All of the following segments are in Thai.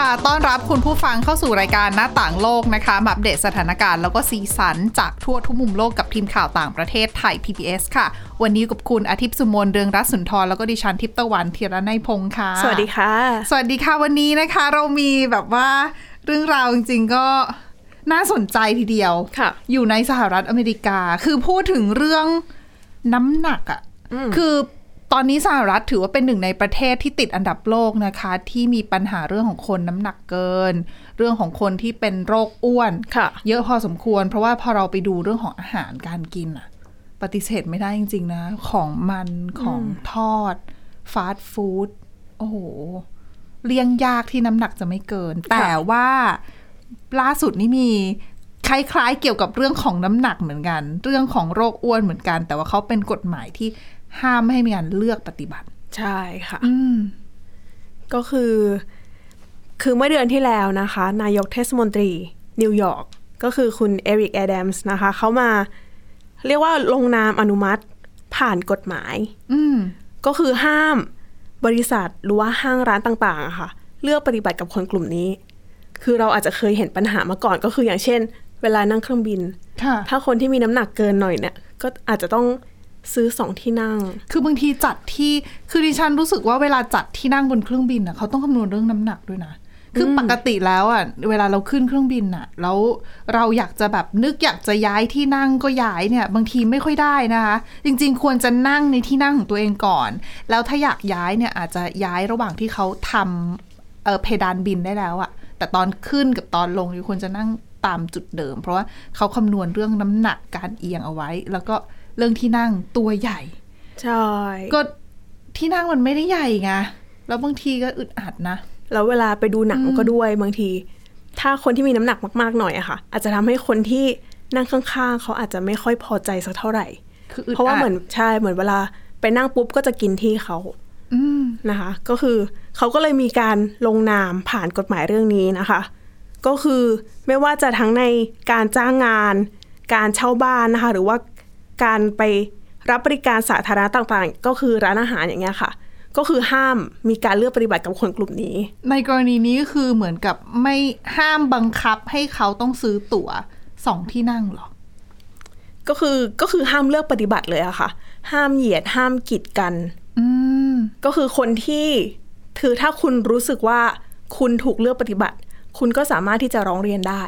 ค่ะ ต้อนรับคุณผู้ฟังเข้าสู่รายการหน้าต่างโลกนะคะมาอัปเดตสถานการณ์แล้วก็สีสันจากทั่วทุกมุมโลกกับทีมข่าวต่างประเทศไทย PBS ค่ะ วันนี้กับคุณอาทิตย์สุมนเรืองรัศนทรแล้วก็ดิฉันทิพย์ตะวันเทียรนัยพงค์ค่ะ สวัสดีค่ะ สวัสดีค่ะวันนี้นะคะ เรามีแบบว่าเรื่องราวจริงๆก็น่าสนใจทีเดียวค่ะ อยู่ในสหรัฐอเมริกา คือพูดถึงเรื่องน้ำหนักอะ่ะคือ ตอนนี้สหรัฐถือว่าเป็นหนึ่งในประเทศที่ติดอันดับโลกนะคะ ที่มีปัญหาเรื่องของคนน้ำหนักเกิน เรื่องของคนที่เป็นโรคอ้วนค่ะเยอะพอสมควร เพราะว่าพอเราไปดูเรื่องของอาหารการกินอะปฏิเสธไม่ได้จริง ๆ นะ ของมันของทอดฟาสต์ฟู้ดโอ้โห เลี่ยงยากที่น้ำหนักจะไม่เกิน แต่ว่าล่าสุดนี่มีคล้ายๆเกี่ยวกับเรื่องของน้ำหนักเหมือนกัน เรื่องของโรคอ้วนเหมือนกัน แต่ว่าเขาเป็นกฎหมายที่ ห้ามไม่ให้มีการเลือกปฏิบัติ ใช่ค่ะอืมก็คือ คือเมื่อเดือนที่แล้วนะคะ นายกเทศมนตรี นิวยอร์กก็คือคุณเอริกแอดัมส์นะคะ เขามา เรียกว่าลงนามอนุมัติผ่านกฎหมายอืมก็คือห้ามบริษัทหรือว่าห้างร้านต่างๆอะค่ะ เลือกปฏิบัติกับคนกลุ่มนี้ คือเราอาจจะเคยเห็นปัญหามาก่อนก็คืออย่างเช่น เวลานั่งเครื่องบินค่ะถ้าคนที่มีน้ำหนักเกินหน่อยเนี่ย ก็อาจจะต้อง ซื้อสองที่นั่ง คือบางทีจัดที่คือดิฉันรู้สึกว่าเวลาจัดที่นั่งบนเครื่องบินอะเขาต้องคำนวณเรื่องน้ำหนักด้วยนะคือปกติแล้วอะเวลาเราขึ้นเครื่องบินอะ แล้วเราอยากจะแบบนึกอยากจะย้ายที่นั่งก็ย้ายเนี่ย บางทีไม่ค่อยได้นะคะ จริง ๆ ควรจะนั่งในที่นั่งของตัวเองก่อน แล้วถ้าอยากย้ายเนี่ยอาจจะย้ายระหว่างที่เขาทำเออเพดานบินได้แล้วอะ แต่ตอนขึ้นกับตอนลงเนี่ยควรจะนั่งตามจุดเดิม เพราะว่าเขาคำนวณเรื่องน้ำหนักการเอียงเอาไว้ แล้วก็เรื่องที่นั่งตัวใหญ่ ใช่ ก็ที่นั่งมันไม่ได้ใหญ่ไงแล้วบางทีก็อึดอัดนะ แล้วเวลาไปดูหนังก็ด้วยบางที ถ้าคนที่มีน้ำหนักมากๆหน่อยอะค่ะ อาจจะทำให้คนที่นั่งข้างๆเขาอาจจะไม่ค่อยพอใจสักเท่าไหร่คืออึดอัดเพราะว่าเหมือนใช่เหมือนเวลาไปนั่งปุ๊บก็จะกินที่เขาอืมนะคะ ก็คือเขาก็เลยมีการลงนามผ่านกฎหมายเรื่องนี้นะคะ ก็คือไม่ว่าจะทั้งในการจ้างงาน การเช่าบ้านนะคะ หรือว่า การไปรับบริการสาธารณะต่างๆ ก็คือร้านอาหารอย่างเงี้ยค่ะ ก็คือห้ามมีการเลือกปฏิบัติกับคนกลุ่มนี้ ในกรณีนี้ก็คือเหมือนกับไม่ห้ามบังคับให้เขาต้องซื้อตั๋วสองที่นั่งเหรอ ก็คือก็คือห้ามเลือกปฏิบัติเลยอะค่ะ ห้ามเหยียดห้ามกีดกันอืมก็คือคนที่คือถ้าคุณรู้สึกว่าคุณถูกเลือกปฏิบัติ คุณก็สามารถที่จะร้องเรียนได้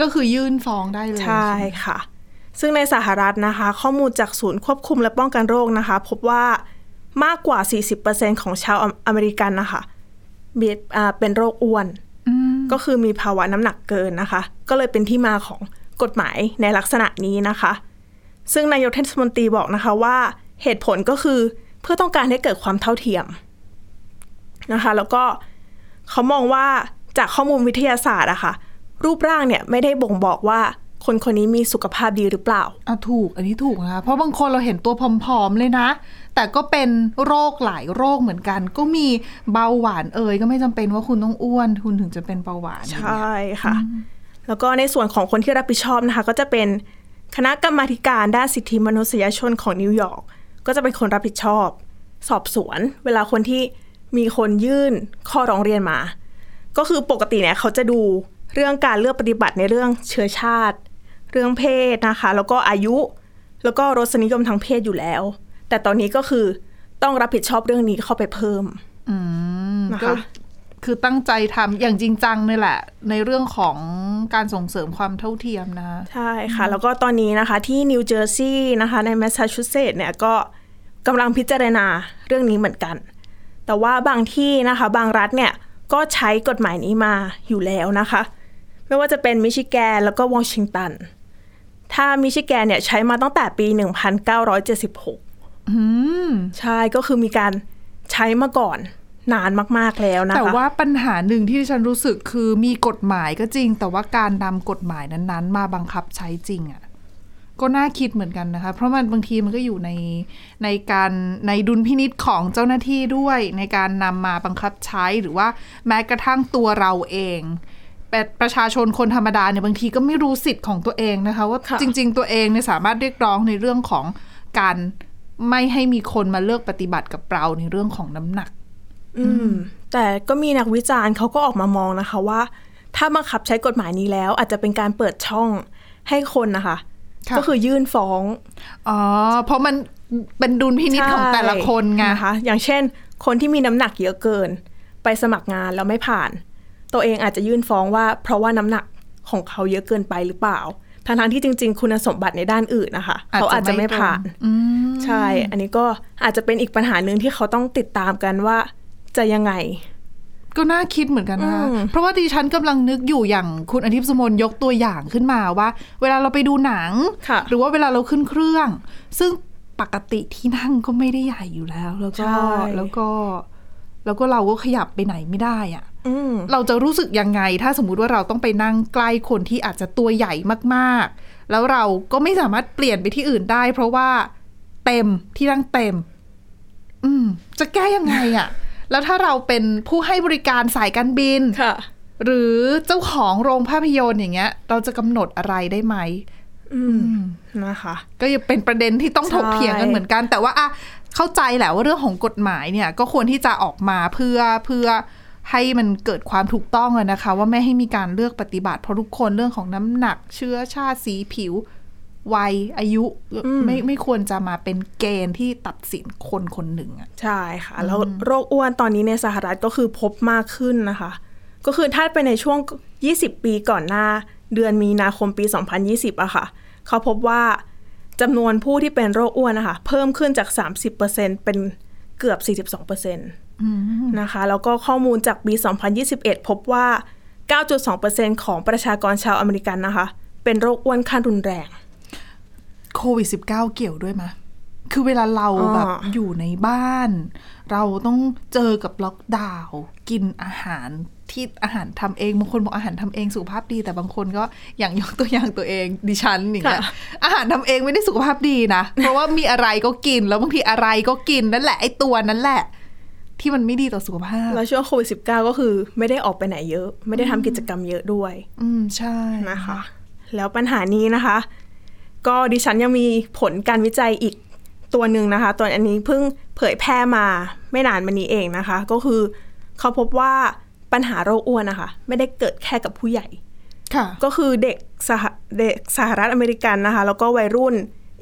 ก็คือยื่นฟ้องได้เลยใช่ไหมค่ะ ซึ่งในสหรัฐนะคะ ข้อมูลจากศูนย์ควบคุมและป้องกันโรคนะคะ พบว่ามากกว่า 40%ของชาวออเมริกันนะคะมีอ่าเป็นโรคอ้วนอืมก็คือมีภาวะน้ำหนักเกินนะคะ ก็เลยเป็นที่มาของกฎหมายในลักษณะนี้นะคะ ซึ่งนายกเทศมนตรีบอกนะคะว่าเหตุผลก็คือเพื่อต้องการให้เกิดความเท่าเทียมนะคะ แล้วก็เขามองว่าจากข้อมูลวิทยาศาสตร์อะค่ะรูปร่างเนี่ยไม่ได้บ่งบอกว่า คนคนนี้มีสุขภาพดีหรือเปล่าอะถูก อันนี้ถูกนะคะเพราะบางคนเราเห็นตัวผอมๆเลยนะ แต่ก็เป็นโรคหลายโรคเหมือนกัน ก็มีเบาหวานเอ่ยก็ไม่จำเป็นว่าคุณต้องอ้วนคุณถึงจะเป็นเบาหวานใช่ค่ะ แล้วก็ในส่วนของคนที่รับผิดชอบนะคะ ก็จะเป็นคณะกรรมาธิการด้านสิทธิมนุษยชนของนิวยอร์กก็จะเป็นคนรับผิดชอบ สอบสวน เวลาคนที่มีคนยื่นข้อร้องเรียนมา ก็คือปกติเนี่ยเขาจะดูเรื่องการเลือกปฏิบัติในเรื่องเชื้อชาติ เรื่องเพศนะคะ แล้วก็อายุ แล้วก็รสนิยมทางเพศอยู่แล้ว แต่ตอนนี้ก็คือต้องรับผิดชอบเรื่องนี้เข้าไปเพิ่มอืมนะคะก็คือตั้งใจทำอย่างจริงจังนี่แหละ ในเรื่องของการส่งเสริมความเท่าเทียมนะ ใช่ค่ะ แล้วก็ตอนนี้นะคะ ที่นิวเจอร์ซีย์นะคะ ในแมสซาชูเซตส์เนี่ยก็กำลังพิจารณาเรื่องนี้เหมือนกัน แต่ว่าบางที่นะคะ บางรัฐเนี่ยก็ใช้กฎหมายนี้มาอยู่แล้วนะคะ ไม่ว่าจะเป็นมิชิแกนแล้วก็วอชิงตัน ถ้ามิชิแกนเนี่ยใช้มาตั้งแต่ปี 1976อืมใช่ก็คือมีการใช้มาก่อนนานมาก ๆ แล้วนะคะ แต่ว่าปัญหาหนึ่งที่ฉันรู้สึกคือมีกฎหมายก็จริง แต่ว่าการนำกฎหมายนั้น ๆ มาบังคับใช้จริงอะ่ะก็น่าคิดเหมือนกันนะคะ เพราะมันบางทีมันก็อยู่ในในการในดุลพินิษของเจ้าหน้าที่ด้วย ในการนำมาบังคับใช้หรือว่าแม้กระทั่งตัวเราเองแต่ ประชาชนคนธรรมดาเนี่ยบางทีก็ไม่รู้สิทธิ์ของตัวเองนะคะ ว่าค่ะจริง ๆ ตัวเองเนี่ยสามารถเรียกร้องในเรื่องของการไม่ให้มีคนมาเลือกปฏิบัติกับเราในเรื่องของน้ำหนัก อืม แต่ก็มีนักวิจารณ์เขาก็ออกมามองนะคะว่า ถ้าบังคับใช้กฎหมายนี้แล้ว อาจจะเป็นการเปิดช่องให้คนนะคะค่ะก็คือยื่นฟ้อง อ๋อ เพราะมันเป็นดุลพินิจของแต่ละคนไงนะคะ อย่างเช่น คนที่มีน้ำหนักเยอะเกิน ไปสมัครงานแล้วไม่ผ่าน ตัวเองอาจจะยื่นฟ้องว่า เพราะว่าน้ำหนักของเขาเยอะเกินไปหรือเปล่าทั้งๆที่จริง ๆ คุณสมบัติในด้านอื่นนะคะ เขาอาจจะไม่ผ่านอืมใช่ อันนี้ก็อาจจะเป็นอีกปัญหาหนึ่งที่เขาต้องติดตามกันว่าจะยังไง ก็น่าคิดเหมือนกันนะคะอืมเพราะว่าดิฉันกำลังนึกอยู่อย่างคุณอาทิตย์สมนยกตัวอย่างขึ้นมาว่า เวลาเราไปดูหนังค่ะหรือว่าเวลาเราขึ้นเครื่อง ซึ่งปกติที่นั่งก็ไม่ได้ใหญ่อยู่แล้ว แล้วก็ใช่แล้วก็ แล้วก็เราก็ขยับไปไหนไม่ได้อะอืม เราจะรู้สึกยังไง ถ้าสมมุติว่าเราต้องไปนั่งใกล้คนที่อาจจะตัวใหญ่มากๆ แล้วเราก็ไม่สามารถเปลี่ยนไปที่อื่นได้ เพราะว่าเต็มที่นั่งเต็ม อืม จะแก้ยังไงอะแล้วถ้าเราเป็นผู้ให้บริการสายการบินค่ะ หรือเจ้าของโรงภาพยนตร์อย่างเงี้ย เราจะกำหนดอะไรได้ไหมอืมนะคะ ก็ยังเป็นประเด็นที่ต้องใช่ถกเถียงกันเหมือนกัน แต่ว่าอะเข้าใจแหละว่าเรื่องของกฎหมายเนี่ย ก็ควรที่จะออกมาเพื่อเพื่อ ให้มันเกิดความถูกต้องอะนะคะ ว่าไม่ให้มีการเลือกปฏิบัติ เพราะทุกคนเรื่องของน้ำหนัก เชื้อชาติสีผิว วัยอายุไม่ไม่ควรจะมาเป็นเกณฑ์ที่ตัดสินคนคนหนึ่งอะใช่ค่ะ แล้วโรคอ้วนตอนนี้ในสหรัฐก็คือพบมากขึ้นนะคะ ก็คือถ้าไปในช่วง 20 ปีก่อนหน้า เดือนมีนาคมปี 2020อะค่ะ เขาพบว่าจำนวนผู้ที่เป็นโรคอ้วนนะคะ เพิ่มขึ้นจาก 30%เป็นเกือบ 42% นะคะ แล้วก็ข้อมูลจากปี 2021 พบว่า 9.2%ของประชากรชาวอเมริกันนะคะ เป็นโรคอ้วนขั้นรุนแรงโควิด -19 เกี่ยวด้วยไหมคือเวลาเราอ่าแบบอยู่ในบ้าน เราต้องเจอกับล็อกดาวน์กินอาหารที่อาหารทำเองบางคนบอกอาหารทำเองสุขภาพดี แต่บางคนก็อย่างยกตัวอย่างตัวเองดิฉันอย่างเงี้ยค่ะอาหารทำเองไม่ได้สุขภาพดีนะ เพราะว่ามีอะไรก็กินแล้วบางทีอะไรก็กินนั่นแหละไอ้ตัวนั้นแหละ ที่มันไม่ดีต่อสุขภาพ แล้วช่วงโควิด -19 ก็คือ ไม่ได้ออกไปไหนเยอะ ไม่ได้ทำกิจกรรมเยอะด้วย อืมใช่นะคะ แล้วปัญหานี้นะคะ ก็ดิฉันยังมีผลการวิจัยอีกตัวหนึ่งนะคะ ตัวอันนี้เพิ่งเผยแพร่มาไม่นานมานี้เองนะคะ ก็คือเขาพบว่าปัญหาโรคอ้วนนะคะไม่ได้เกิดแค่กับผู้ใหญ่ค่ะก็คือเด็กสหเด็กสหรัฐอเมริกันนะคะ แล้วก็วัยรุ่น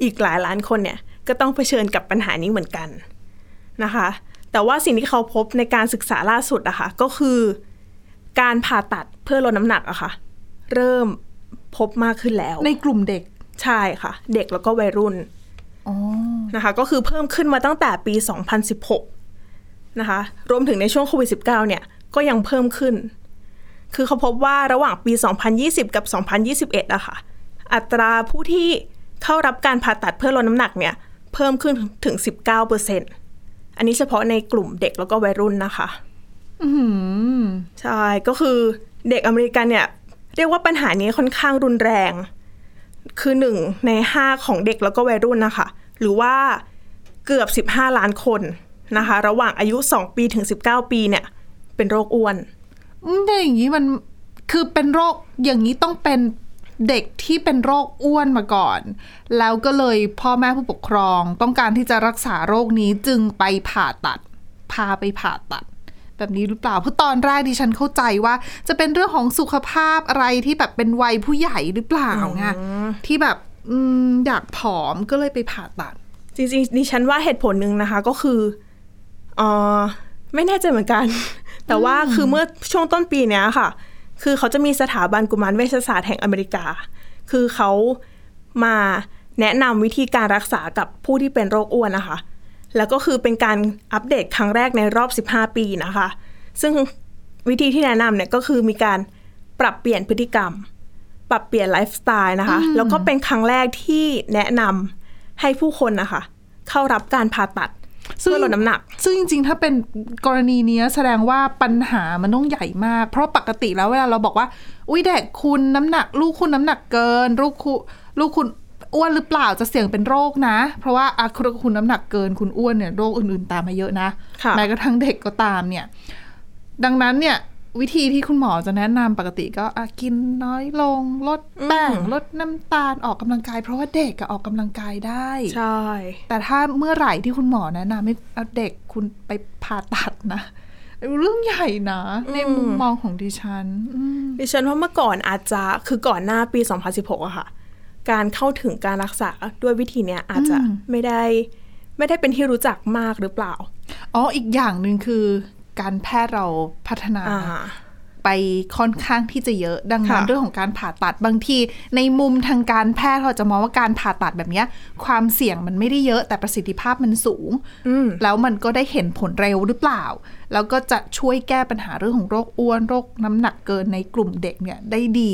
อีกหลายล้านคนเนี่ย ก็ต้องเผชิญกับปัญหานี้เหมือนกันนะคะ แต่ว่าสิ่งที่เขาพบในการศึกษาล่าสุดอะคะ่ะก็คือการผ่าตัดเพื่อลดน้ำหนักอะค่ะ เริ่มพบมากขึ้นแล้ว ในกลุ่มเด็กใช่ค่ะ เด็กแล้วก็วัยรุ่นอ๋อนะคะ ก็คือเพิ่มขึ้นมาตั้งแต่ปี 2016 นะคะ รวมถึงในช่วงโควิด -19 เนี่ย ก็ยังเพิ่มขึ้น คือเขาพบว่าระหว่างปี 2020 กับ 2021อะค่ะ อัตราผู้ที่เข้ารับการผ่าตัดเพื่อลดน้ำหนักเนี่ย เพิ่มขึ้นถึง 19%อัน นี้เฉพาะในกลุ่มเด็กแล้วก็วัยรุ่นนะคะอืมใช่ ก็คือเด็กอเมริกันเนี่ย เรียกว่าปัญหานี้ค่อนข้างรุนแรง คือหนึ่งในห้าของเด็กแล้วก็วัยรุ่นนะคะ หรือว่าเกือบ15ล้านคนนะคะ ระหว่างอายุ2ปีถึง19ปีเนี่ย เป็นโรคอ้วนอืมแต่อย่างนี้มันคือเป็นโรคอย่างนี้ต้องเป็น เด็กที่เป็นโรคอ้วนมาก่อน แล้วก็เลยพ่อแม่ผู้ปกครองต้องการที่จะรักษาโรคนี้จึงไปผ่าตัด พาไปผ่าตัด แบบนี้หรือเปล่าเพราะตอนแรกดิฉันเข้าใจว่า จะเป็นเรื่องของสุขภาพอะไรที่แบบเป็นวัยผู้ใหญ่หรือเปล่าไงที่แบบอืมอยากผอมก็เลยไปผ่าตัด จริงๆดิฉันว่าเหตุผลหนึ่งนะคะก็คือเออไม่แน่ใจเหมือนกัน แต่ว่าคือเมื่อช่วงต้นปีเนี้ยค่ะ คือเขาจะมีสถาบันกุมารเวชศาสตร์แห่งอเมริกา คือเขามาแนะนำวิธีการรักษากับผู้ที่เป็นโรคอ้วนนะคะ แล้วก็คือเป็นการอัปเดตครั้งแรกในรอบ 15 ปีนะคะ ซึ่งวิธีที่แนะนำเนี่ยก็คือมีการปรับเปลี่ยนพฤติกรรม ปรับเปลี่ยนไลฟ์สไตล์นะคะ แล้วก็เป็นครั้งแรกที่แนะนำให้ผู้คนนะคะ เข้ารับการผ่าตัด เพื่อลดน้ำหนัก ซึ่งจริงๆ ถ้าเป็นกรณีเนี้ยแสดงว่าปัญหามันต้องใหญ่มาก เพราะปกติแล้วเวลาเราบอกว่า อุ้ยเด็กคุณน้ำหนัก ลูกคุณน้ำหนักเกิน ลูกคุณลูกคุณอ้วนหรือเปล่าจะเสี่ยงเป็นโรคนะ เพราะว่าอะคุณคุณน้ำหนักเกินคุณอ้วนเนี่ยโรคอื่นๆตามมาเยอะนะค่ะแม้กระทั่งเด็กก็ตามเนี่ย ดังนั้นเนี่ย วิธีที่คุณหมอจะแนะนำปกติก็อะกินน้อยลง ลดแป้งลดน้ำตาลออกกำลังกาย เพราะว่าเด็กก็ออกกำลังกายได้ ใช่ แต่ถ้าเมื่อไหร่ที่คุณหมอแนะนำให้เอาเด็กคุณไปผ่าตัดนะเรื่องใหญ่นะ ในมุมมองของดิฉันอืมดิฉันว่าเมื่อก่อนอาจจะคือก่อนหน้าปี 2016อะค่ะ การเข้าถึงการรักษาด้วยวิธีเนี้ยอาจจะไม่ได้ ไม่ได้เป็นที่รู้จักมากหรือเปล่า อ๋ออีกอย่างหนึ่งคือ การแพทย์เราพัฒนาอ่าไปค่อนข้างที่จะเยอะดังนั้นค่ะเรื่องของการผ่าตัดบางที ในมุมทางการแพทย์เราจะมองว่าการผ่าตัดแบบเนี้ยความเสี่ยงมันไม่ได้เยอะแต่ประสิทธิภาพมันสูงอืมแล้วมันก็ได้เห็นผลเร็วหรือเปล่า แล้วก็จะช่วยแก้ปัญหาเรื่องของโรคอ้วนโรคน้ำหนักเกินในกลุ่มเด็กเนี่ยได้ดี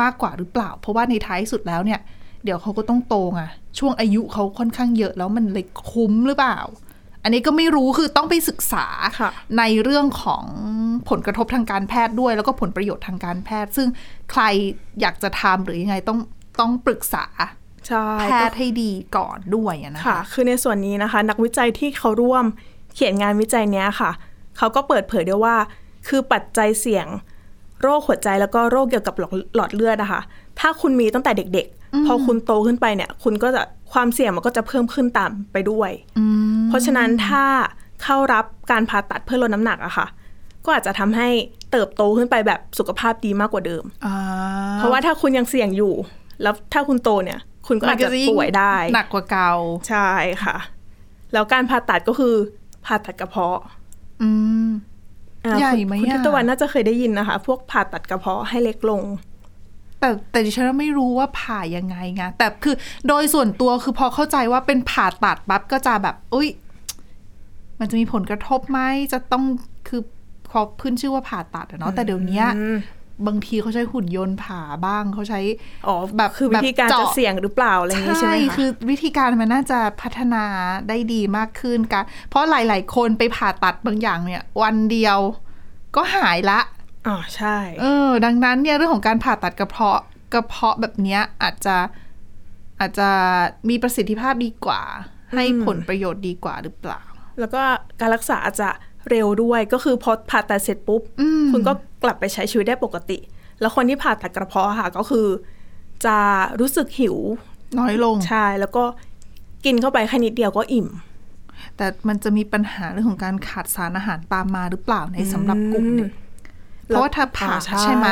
มากกว่าหรือเปล่า เพราะว่าในท้ายสุดแล้วเนี่ย เดี๋ยวเขาก็ต้องโตไงช่วงอายุเขาค่อนข้างเยอะแล้วมันเลยคุ้มหรือเปล่า อันนี้ก็ไม่รู้คือต้องไปศึกษาค่ะในเรื่องของผลกระทบทางการแพทย์ด้วย แล้วก็ผลประโยชน์ทางการแพทย์ ซึ่งใครอยากจะทำหรือยังไงต้องต้องปรึกษาใช่แพทย์ให้ดีก่อนด้วยอะนะคะค่ะคือในส่วนนี้นะคะ นักวิจัยที่เขาร่วมเขียนงานวิจัยเนี้ยค่ะ เขาก็เปิดเผยด้วยว่า คือปัจจัยเสี่ยง โรคหัวใจแล้วก็โรคเกี่ยวกับหลอดหลอดเลือดนะคะ ถ้าคุณมีตั้งแต่เด็กๆ พอคุณโตขึ้นไปเนี่ย คุณก็จะความเสี่ยงมันก็จะเพิ่มขึ้นตามไปด้วย เพราะฉะนั้นถ้าเข้ารับการผ่าตัดเพื่อลดน้ำหนักอะค่ะ ก็อาจจะทำให้เติบโตขึ้นไปแบบสุขภาพดีมากกว่าเดิมอ่าเพราะว่าถ้าคุณยังเสี่ยงอยู่ แล้วถ้าคุณโตเนี่ย คุณก็อาจจะยิ่งป่วยได้ หนักกว่าเก่า ใช่ค่ะ แล้วการผ่าตัดก็คือผ่าตัดกระเพาะ อืมอ่าใหญ่คุณไหมคุณอะทิพย์ตะวันน่าจะเคยได้ยินนะคะ พวกผ่าตัดกระเพาะให้เล็กลง แต่แต่ดิฉันไม่รู้ว่าผ่ายังไงไงแต่คือโดยส่วนตัวคือพอเข้าใจว่าเป็นผ่าตัดปั๊บก็จะแบบอุ้ยมันจะมีผลกระทบไหมจะต้องคือพอขึ้นชื่อว่าผ่าตัดอะเนาะแต่เดี๋ยวเนี้ยอืมบางทีเขาใช้หุ่นยนต์ผ่าบ้างเขาใช้อ๋อแบบคือวิธีการแบบจะเจาะเสี่ยงหรือเปล่าอะไรอย่างนี้ใช่ไหมคะคือวิธีการมันน่าจะพัฒนาได้ดีมากขึ้นกันเพราะหลาย ๆ คนไปผ่าตัดบางอย่างเนี่ย วันเดียวก็หายละ อ๋อใช่ เออ ดังนั้นเนี่ยเรื่องของการผ่าตัดกระเพาะกระเพาะแบบเนี้ยอาจจะอาจจะมีประสิทธิภาพดีกว่า ให้ผลประโยชน์ดีกว่าหรือเปล่า แล้วก็การรักษาอาจจะเร็วด้วยก็คือพอผ่าตัดเสร็จปุ๊บอืมคุณก็กลับไปใช้ชีวิตได้ปกติ แล้วคนที่ผ่าตัดกระเพาะค่ะก็คือ จะรู้สึกหิว น้อยลงใช่แล้วก็กินเข้าไปแค่นิดเดียวก็อิ่ม แต่มันจะมีปัญหาเรื่องของการขาดสารอาหารตามมาหรือเปล่าในสำหรับกลุ่มเด็ก เพราะว่าถ้าผ่าอ่ใช่ไหม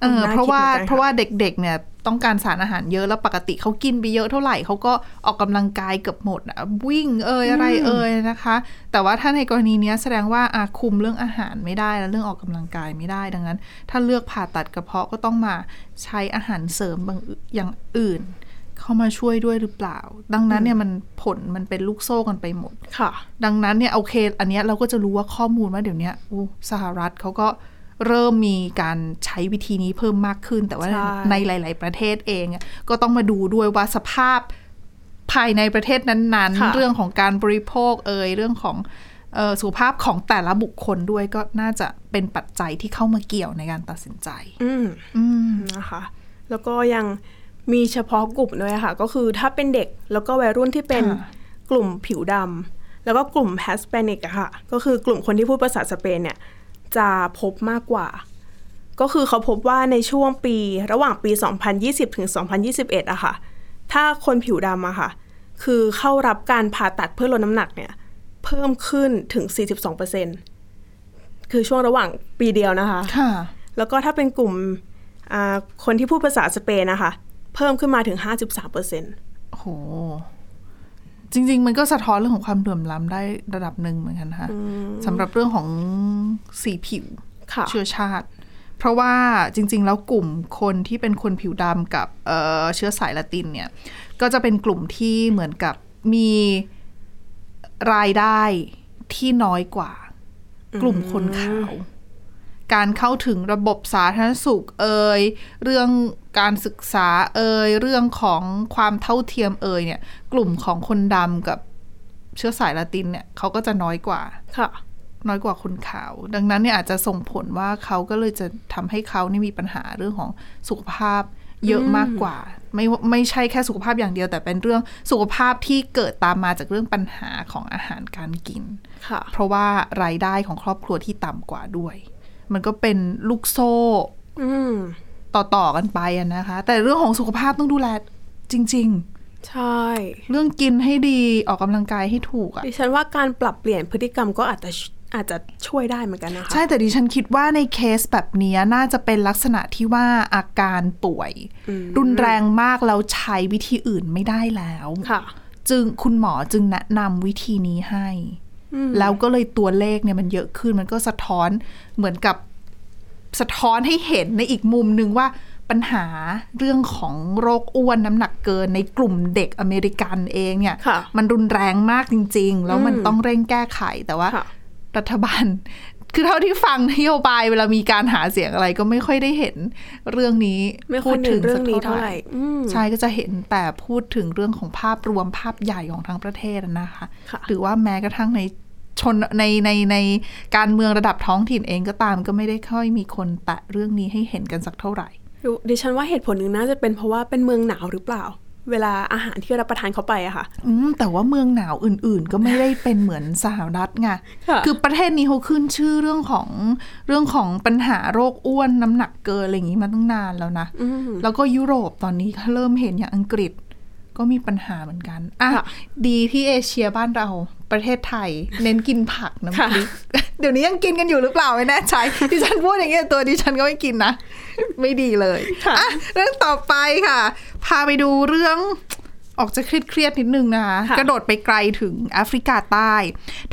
เออน่าเพราะว่าคิดเหมือนกันค่ะเพราะว่าเด็กๆ เนี่ยต้องการสารอาหารเยอะแล้วปกติเขากินไปเยอะเท่าไหร่เขาก็ออกกำลังกายเกือบหมดอะวิ่งเอ่ยอะไรเอ่ยนะคะ แต่ว่าถ้าในกรณีเนี้ยแสดงว่าอาคุมเรื่องอาหารไม่ได้แล้วเรื่องออกกำลังกายไม่ได้ดังนั้น ถ้าเลือกผ่าตัดกระเพาะก็ต้องมาใช้อาหารเสริมบางอย่างอื่น เข้ามาช่วยด้วยหรือเปล่า ดังนั้นเนี่ยมันผลมันเป็นลูกโซ่กันไปหมดค่ะ ดังนั้นเนี่ยโอเค อันเนี้ยเราก็จะรู้ว่าข้อมูลว่าเดี๋ยวเนี้ยอู้สหรัฐเขาก็เริ่มมีการใช้วิธีนี้เพิ่มมากขึ้น แต่ว่าใช่ในหลาย ๆ ประเทศเองอะก็ต้องมาดูด้วยว่าสภาพภายในประเทศนั้นค่ะๆเรื่องของการบริโภคเอ่ยเรื่องของเออสุขภาพของแต่ละบุคคลด้วยก็น่าจะเป็นปัจจัยที่เข้ามาเกี่ยวในการตัดสินใจ อืมอืมนะคะ แล้วก็ยัง มีเฉพาะกลุ่มด้วยค่ะ ก็คือถ้าเป็นเด็กแล้วก็วัยรุ่นที่เป็นค่ะกลุ่มผิวดำแล้วก็กลุ่มแฮสเปนิกอะค่ะ ก็คือกลุ่มคนที่พูดภาษาสเปนเนี่ย จะพบมากกว่า ก็คือเขาพบว่าในช่วงปีระหว่างปี 2020 ถึง 2021อะค่ะ ถ้าคนผิวดำอะค่ะ คือเข้ารับการผ่าตัดเพื่อลดน้ำหนักเนี่ย เพิ่มขึ้นถึง 42%คือช่วงระหว่างปีเดียวนะคะค่ะแล้วก็ถ้าเป็นกลุ่มอ่าคนที่พูดภาษาสเปนนะคะ เพิ่มขึ้นมาถึง 53%เปอร์เซ็นต์โห จริง ๆ มันก็สะท้อนเรื่องของความเหลื่อมล้ำได้ระดับหนึ่งเหมือนกันนะคะสำหรับเรื่องของสีผิวค่ะเชื้อชาติ เพราะว่าจริง ๆ แล้วกลุ่มคนที่เป็นคนผิวดำกับเอ่อเชื้อสายละตินเนี่ย ก็จะเป็นกลุ่มที่เหมือนกับมีรายได้ที่น้อยกว่า กลุ่มคนขาว การเข้าถึงระบบสาธารณสุขเอ่ยเรื่องการศึกษาเอ่ยเรื่องของความเท่าเทียมเอ่ยเนี่ย กลุ่มของคนดำกับเชื้อสายละตินเนี่ยเขาก็จะน้อยกว่าค่ะ น้อยกว่าคนขาว ดังนั้นเนี่ยอาจจะส่งผลว่าเขาก็เลยจะทำให้เขานี่มีปัญหาเรื่องของสุขภาพเยอะมากกว่า ไม่ไม่ใช่แค่สุขภาพอย่างเดียวแต่เป็นเรื่องสุขภาพที่เกิดตามมาจากเรื่องปัญหาของอาหารการกินค่ะเพราะว่ารายได้ของครอบครัวที่ต่ำกว่าด้วย มันก็เป็นลูกโซ่อืมต่อ ๆ กันไปอะนะคะ แต่เรื่องของสุขภาพต้องดูแลจริงใช่ๆเรื่องกินให้ดีออกกำลังกายให้ถูกอะดิฉันว่าการปรับเปลี่ยนพฤติกรรมก็อาจจะอาจจะช่วยได้เหมือนกันนะคะ ใช่แต่ดิฉันคิดว่าในเคสแบบเนี้ยน่าจะเป็นลักษณะที่ว่าอาการป่วย รุนแรงมากแล้วใช้วิธีอื่นไม่ได้แล้วค่ะจึงคุณหมอจึงแนะนำวิธีนี้ให้ แล้วก็เลยตัวเลขเนี่ยมันเยอะขึ้นมันก็สะท้อนเหมือนกับสะท้อนให้เห็นในอีกมุมหนึ่งว่าปัญหาเรื่องของโรคอ้วนน้ำหนักเกินในกลุ่มเด็กอเมริกันเองเนี่ยค่ะมันรุนแรงมากจริง ๆ แล้วมันต้องเร่งแก้ไขแต่ว่าค่ะรัฐบาล คือเท่าที่ฟังนโยบายเวลามีการหาเสียงอะไรก็ไม่ค่อยได้เห็นเรื่องนี้ไม่ค่อยเน้นเรื่องนี้เท่าไหร่อืมใช่ก็จะเห็นแต่พูดถึงเรื่องของภาพรวมภาพใหญ่ของทั้งประเทศอะนะคะค่ะหรือว่าแม้กระทั่งในชนในในในการเมืองระดับท้องถิ่นเองก็ตามก็ไม่ได้ค่อยมีคนแตะเรื่องนี้ให้เห็นกันสักเท่าไหร่ดูดิฉันว่าเหตุผลหนึ่งน่าจะเป็นเพราะว่าเป็นเมืองหนาวหรือเปล่า เวลาอาหารที่รับประทานเข้าไปอะค่ะ อืมแต่ว่าเมืองหนาวอื่น ๆ ก็ไม่ได้เป็นเหมือนสหรัฐไงค่ะคือประเทศนี้เขาขึ้นชื่อเรื่องของเรื่องของปัญหาโรคอ้วนน้ำหนักเกินอะไรอย่างนี้มาตั้งนานแล้วนะแล้วก็ยุโรปตอนนี้ก็เริ่มเห็นอย่างอังกฤษก็มีปัญหาเหมือนกันอะค่ะ ดีที่เอเชียบ้านเราประเทศไทย เน้นกินผักน้ำค่ะพริก เดี๋ยวนี้ยังกินกันอยู่หรือเปล่าไม่แน่ใจดิฉันพูดอย่างเงี้ยตัวดิฉันก็ไม่กินนะ ไม่ดีเลยอะเรื่องต่อไปค่ะ พาไปดูเรื่องออกจะเครียดๆนิดนึงนะคะค่ะกระโดดไปไกลถึงแอฟริกาใต้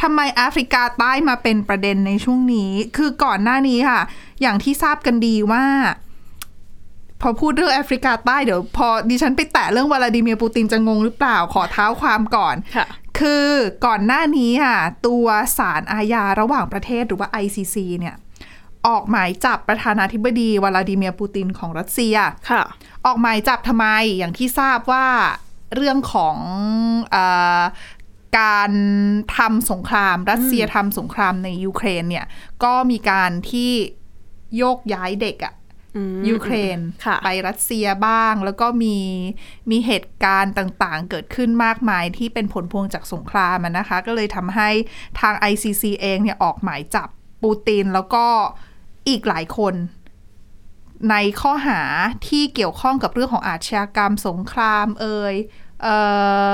ทำไมแอฟริกาใต้มาเป็นประเด็นในช่วงนี้ คือก่อนหน้านี้ค่ะ อย่างที่ทราบกันดีว่า พอพูดเรื่องแอฟริกาใต้เดี๋ยวพอดิฉันไปแตะเรื่องวลาดิเมียร์ปูตินจะงงหรือเปล่าขอเท้าความก่อนค่ะคือก่อนหน้านี้ค่ะ ตัวศาลอาญาระหว่างประเทศหรือว่า ICC เนี่ย ออกหมายจับประธานาธิบดีวลาดิเมียร์ปูตินของรัสเซีย ค่ะ ออกหมายจับทำไมอย่างที่ทราบว่าเรื่องของเออการทำสงคราม รัสเซียทำสงครามในยูเครนเนี่ย ก็มีการที่โยกย้ายเด็กอะอืมยูเครนค่ะไปรัสเซียบ้าง แล้วก็มีมีเหตุการณ์ต่างๆ เกิดขึ้นมากมายที่เป็นผลพวงจากสงครามอะนะคะ ก็เลยทำให้ทาง ICC เองเนี่ยออกหมายจับปูตินแล้วก็ อีกหลายคนในข้อหาที่เกี่ยวข้องกับเรื่องของอาชญากรรมสงครามเอ่ยเอ่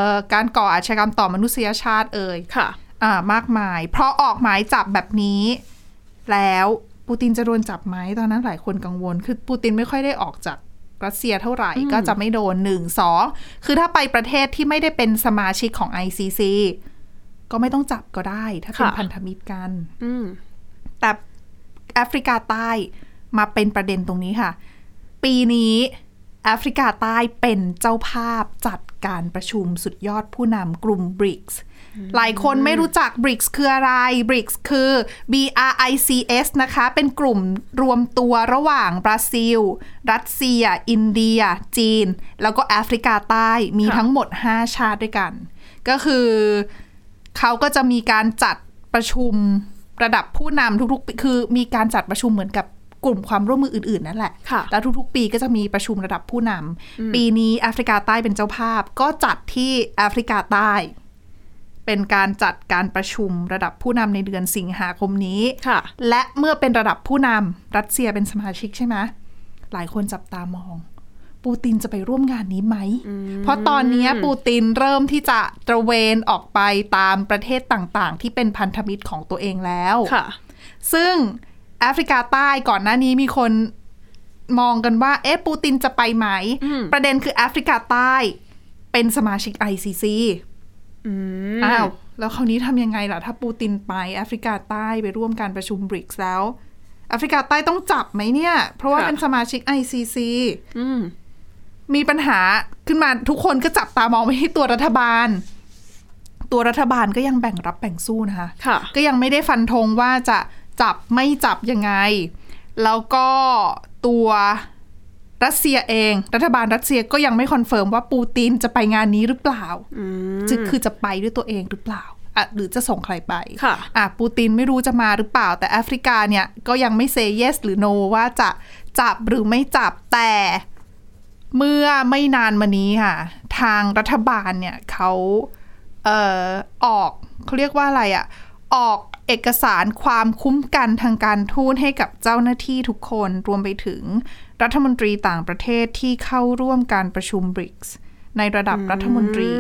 อการก่ออาชญากรรมต่อมนุษยชาติเอ่ยค่ะอ่ามากมาย เพราะออกหมายจับแบบนี้ แล้วปูตินจะโดนจับไหมตอนนั้นหลายคนกังวล คือปูตินไม่ค่อยได้ออกจากรัสเซียเท่าไหร่ก็จะไม่โดนหนึ่งสองคือถ้าไปประเทศที่ไม่ได้เป็นสมาชิกของ ICC ก็ไม่ต้องจับก็ได้ ถ้าเป็นค่ะพันธมิตรกันอืมแต่ แอฟริกาใต้มาเป็นประเด็นตรงนี้ค่ะ ปีนี้แอฟริกาใต้เป็นเจ้าภาพจัดการประชุมสุดยอดผู้นำกลุ่ม BRICS หลายคนไม่รู้จัก BRICS คืออะไร BRICS คือ BRICS นะคะ เป็นกลุ่มรวมตัวระหว่างบราซิล รัสเซีย อินเดีย จีน แล้วก็แอฟริกาใต้มีค่ะทั้งหมด 5 ชาติด้วยกัน ก็คือเขาก็จะมีการจัดประชุม ระดับผู้นำทุกๆปีคือมีการจัดประชุมเหมือนกับกลุ่มความร่วมมืออื่นๆ นั่นแหละค่ะแล้วทุกๆ ปีก็จะมีประชุมระดับผู้นำปีนี้แอฟริกาใต้เป็นเจ้าภาพ ก็จัดที่แอฟริกาใต้ เป็นการจัดการประชุมระดับผู้นำในเดือนสิงหาคมนี้ค่ะและเมื่อเป็นระดับผู้นำรัสเซียเป็นสมาชิกใช่ไหมหลายคนจับตามอง ปูตินจะไปร่วมงานนี้ไหม เพราะตอนนี้ปูตินเริ่มที่จะตระเวนออกไปตามประเทศต่างๆ ที่เป็นพันธมิตรของตัวเองแล้วค่ะ ซึ่งแอฟริกาใต้ก่อนหน้านี้มีคนมองกันว่า เอ๊ะ ปูตินจะไปไหมอืมประเด็นคือแอฟริกาใต้เป็นสมาชิก ICC อืมอ้าว แล้วคราวนี้ทำยังไงล่ะ ถ้าปูตินไปแอฟริกาใต้ไปร่วมการประชุมบริกส์แล้วแอฟริกาใต้ต้องจับไหมเนี่ย เพราะว่าค่ะเป็นสมาชิก ICC อืม มีปัญหาขึ้นมาทุกคนก็จับตามองไปที่ตัวรัฐบาล ตัวรัฐบาลก็ยังแบ่งรับแบ่งสู้นะคะค่ะก็ยังไม่ได้ฟันธงว่าจะจับไม่จับยังไง แล้วก็ตัวรัสเซียเอง รัฐบาลรัสเซียก็ยังไม่ confirm ว่าปูตินจะไปงานนี้หรือเปล่าอืมจะคือจะไปด้วยตัวเองหรือเปล่าอะหรือจะส่งใครไปค่ะอะปูตินไม่รู้จะมาหรือเปล่า แต่แอฟริกาเนี่ยก็ยังไม่ say yes หรือ no ว่าจะจับหรือไม่จับแต่ เมื่อไม่นานมานี้ค่ะ ทางรัฐบาลเนี่ยเขาเอ่อออกเขาเรียกว่าอะไรอะ่ะ ออกเอกสารความคุ้มกันทางการทูตให้กับเจ้าหน้าที่ทุกคนรวมไปถึงรัฐมนตรีต่างประเทศที่เข้าร่วมการประชุมบริกส์ในระดับรัฐมนตรี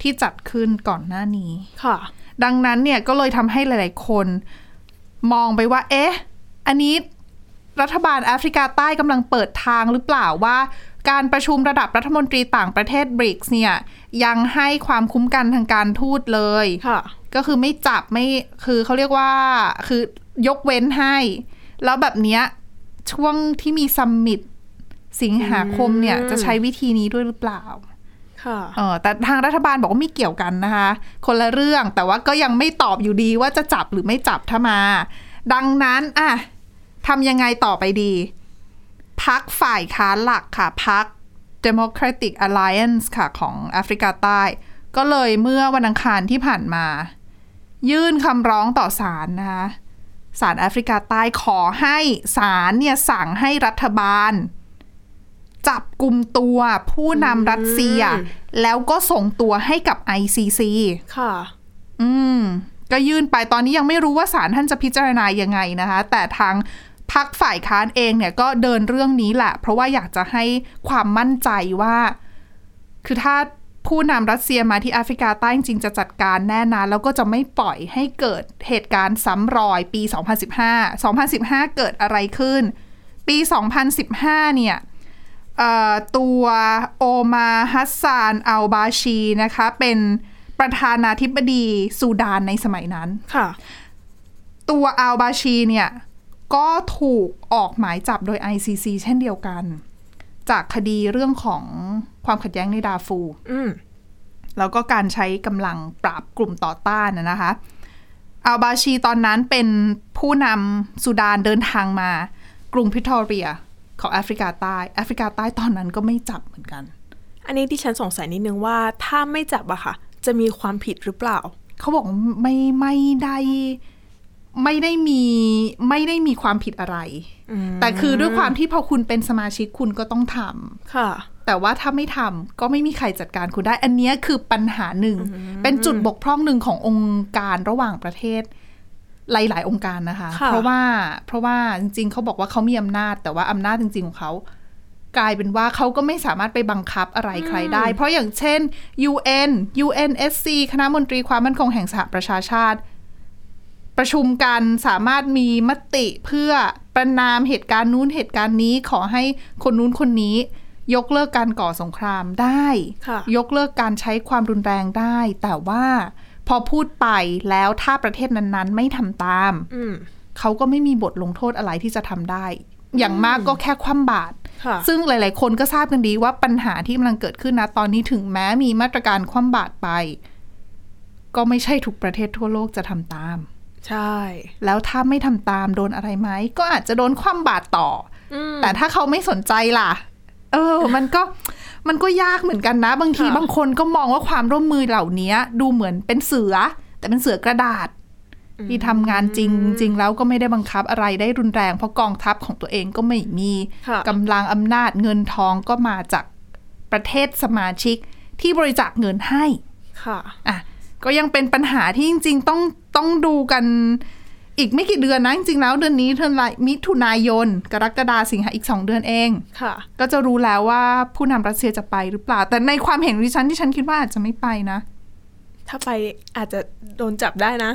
ที่จัดขึ้นก่อนหน้านี้ ค่ะ ดังนั้นเนี่ยก็เลยทำให้หลาย ๆ คนมองไปว่า เอ๊ะ อันนี้รัฐบาลแอฟริกาใต้กำลังเปิดทางหรือเปล่าว่า การประชุมระดับรัฐมนตรีต่างประเทศบริกส์เนี่ยยังให้ความคุ้มกันทางการทูตเลยค่ะก็คือไม่จับไม่คือเขาเรียกว่าคือยกเว้นให้ แล้วแบบเนี้ยช่วงที่มีซัมมิตสิงหาคมเนี่ยจะใช้วิธีนี้ด้วยหรือเปล่าค่ะเออแต่ทางรัฐบาลบอกว่าไม่เกี่ยวกันนะคะ คนละเรื่องแต่ว่าก็ยังไม่ตอบอยู่ดีว่าจะจับหรือไม่จับถ้ามา ดังนั้นอะทำยังไงต่อไปดี พักฝ่ายค้านหลักค่ะพัก Democratic Alliance ค่ะของแอฟริกาใต้ ก็เลยเมื่อวันอังคารที่ผ่านมา ยื่นคำร้องต่อศาลนะคะศาลแอฟริกาใต้ขอให้ศาลเนี่ยสั่งให้รัฐบาล จับกลุ่มตัวผู้นำรัสเซีย แล้วก็ส่งตัวให้กับ ICC ค่ะ อืม ก็ยื่นไปตอนนี้ยังไม่รู้ว่าศาลท่านจะพิจารณายังไงนะคะ แต่ทาง พักฝ่ายค้านเองเนี่ยก็เดินเรื่องนี้แหละ เพราะว่าอยากจะให้ความมั่นใจว่า คือถ้าผู้นำรัสเซียมาที่แอฟริกาใต้จริงๆจะจัดการแน่นอนแล้วก็จะไม่ปล่อยให้เกิดเหตุการณ์ซ้ำรอยปี 2015 2015 เกิดอะไรขึ้น ปี 2015 เนี่ยเอ่อตัวโอมาฮัสซานอัลบาชีนะคะ เป็นประธานาธิบดีซูดานในสมัยนั้น ค่ะ ตัวอัลบาชีเนี่ย ก็ถูกออกหมายจับโดย ICC เช่นเดียวกัน จากคดีเรื่องของความขัดแย้งในดาฟูอืมแล้วก็การใช้กำลังปราบกลุ่มต่อต้านนะนะคะ อัลบาชีตอนนั้นเป็นผู้นำสุดานเดินทางมา กรุงพิทอเรียของแอฟริกาใต้แอฟริกาใต้ตอนนั้นก็ไม่จับเหมือนกัน อันนี้ที่ฉันสงสัยนิดนึงว่าถ้าไม่จับอะค่ะ จะมีความผิดหรือเปล่า เขาบอกว่าไม่ไม่ได้ ไม่ได้มีไม่ได้มีความผิดอะไร แต่คือด้วยความที่พอคุณเป็นสมาชิกคุณก็ต้องทำค่ะ แต่ว่าถ้าไม่ทำก็ไม่มีใครจัดการคุณได้ อันเนี้ยคือปัญหาหนึ่ง เป็นจุดบกพร่องหนึ่งขององค์การระหว่างประเทศหลาย ๆ องค์การนะคะค่ะเพราะว่าเพราะว่าจริง ๆ เขาบอกว่าเขามีอำนาจ แต่ว่าอำนาจจริง ๆ ของเขากลายเป็นว่าเขาก็ไม่สามารถไปบังคับอะไรใครได้ เพราะอย่างเช่น UN UNSC คณะมนตรีความมั่นคงแห่งสหประชาชาติ ประชุมกันสามารถมีมติเพื่อประนามเหตุการณ์นู้นเหตุการณ์นี้ขอให้คนนู้นคนนี้ ยกเลิกการก่อสงครามได้ค่ะยกเลิกการใช้ความรุนแรงได้ แต่ว่าพอพูดไปแล้วถ้าประเทศนั้นๆ ไม่ทำตามอืมเขาก็ไม่มีบทลงโทษอะไรที่จะทำได้ อย่างมากก็แค่คว่ำบาตรค่ะซึ่งหลาย ๆ คนก็ทราบกันดีว่าปัญหาที่กำลังเกิดขึ้นนะตอนนี้ถึงแม้มีมาตรการคว่ำบาตรไป ก็ไม่ใช่ทุกประเทศทั่วโลกจะทำตาม ใช่ แล้วถ้าไม่ทำตามโดนอะไรไหมก็อาจจะโดนคว่ำบาตรต่ออแต่ถ้าเขาไม่สนใจล่ะ เออ มันก็มันก็ยากเหมือนกันนะ บางทีค่ะบางคนก็มองว่าความร่วมมือเหล่านี้ดูเหมือนเป็นเสือ แต่เป็นเสือกระดาษ ที่ทำงานจริงจริงแล้วก็ไม่ได้บังคับอะไรได้รุนแรง เพราะกองทัพของตัวเองก็ไม่มีค่ะกำลังอำนาจเงินทองก็มาจากประเทศสมาชิกที่บริจาคเงินให้ค่ะอะก็ยังเป็นปัญหาที่จริง ๆ ต้อง ต้องดูกันอีกไม่กี่เดือนนะ จริงๆแล้วเดือนนี้เดือนมิถุนายน กรกฎาสิงหาอีกสองเดือนเองค่ะ ก็จะรู้แล้วว่าผู้นำรัสเซียจะไปหรือเปล่า แต่ในความเห็นของดิฉันที่ฉันคิดว่าอาจจะไม่ไปนะ ถ้าไปอาจจะโดนจับได้นะ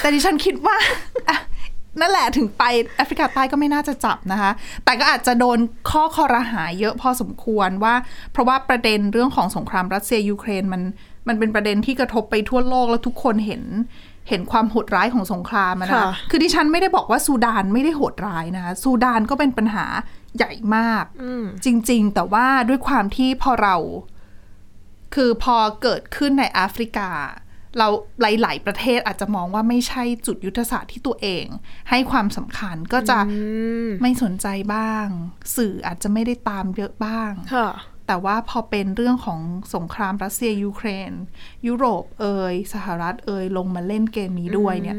แต่ดิฉันคิดว่าอะนั่นแหละถึงไปแอฟริกาใต้ก็ไม่น่าจะจับนะคะ แต่ก็อาจจะโดนข้อคอรหาเยอะพอสมควรว่า เพราะว่าประเด็นเรื่องของสงครามรัสเซียยูเครนมันมันเป็นประเด็นที่กระทบไปทั่วโลกแล้วทุกคนเห็น เห็นความโหดร้ายของสงครามอะนะคะค่ะคือดิฉันไม่ได้บอกว่าซูดานไม่ได้โหดร้ายนะคะซูดานก็เป็นปัญหาใหญ่มากอืมจริง ๆ แต่ว่าด้วยความที่พอเรา คือพอเกิดขึ้นในแอฟริกา เราหลาย ๆ ประเทศอาจจะมองว่าไม่ใช่จุดยุทธศาสตร์ที่ตัวเอง ให้ความสำคัญก็จะไม่สนใจบ้าง สื่ออาจจะไม่ได้ตามเยอะบ้างค่ะ แต่ว่าพอเป็นเรื่องของสงครามรัสเซียยูเครน ยุโรปเอยสหรัฐเอยลงมาเล่นเกมนี้ด้วยเนี่ย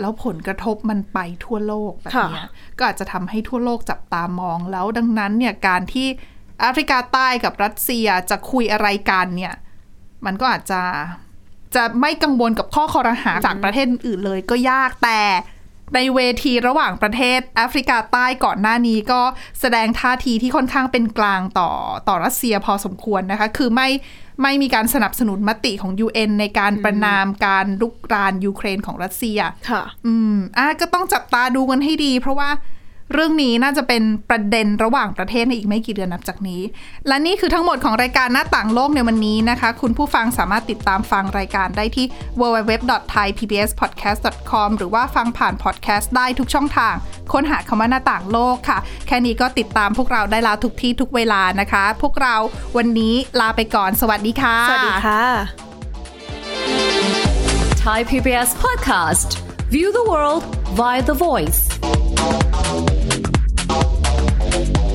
แล้วผลกระทบมันไปทั่วโลกแบบเนี้ยก็อาจจะทำให้ทั่วโลกจับตามองแล้วดังนั้นเนี่ยการที่แอฟริกาใต้กับรัสเซียจะคุยอะไรกันเนี่ย มันก็อาจจะจะไม่กังวลกับข้อคอรหาจากประเทศอื่นๆเลยก็ยากแต่ ในเวทีระหว่างประเทศแอฟริกาใต้ก่อนหน้านี้ก็แสดงท่าทีที่ค่อนข้างเป็นกลางต่อต่อรัสเซียพอสมควรนะคะ คือไม่ไม่มีการสนับสนุนมติของ UN ในการประนามการลุกรานยูเครนของรัสเซีย ค่ะ อืมอะก็ต้องจับตาดูกันให้ดี เพราะว่า เรื่องนี้น่าจะเป็นประเด็นระหว่างประเทศในอีกไม่กี่เดือนนับจากนี้ และนี่คือทั้งหมดของรายการหน้าต่างโลกในวันนี้นะคะ คุณผู้ฟังสามารถติดตามฟังรายการได้ที่ www.thaipbspodcast.com หรือว่าฟังผ่านพอดแคสต์ได้ทุกช่องทาง ค้นหาคำว่าหน้าต่างโลกค่ะ แค่นี้ก็ติดตามพวกเราได้แล้วทุกที่ทุกเวลานะคะ พวกเราวันนี้ลาไปก่อน สวัสดีค่ะ สวัสดีค่ะ Thai PBS podcast. View the world via the voice. Thank you.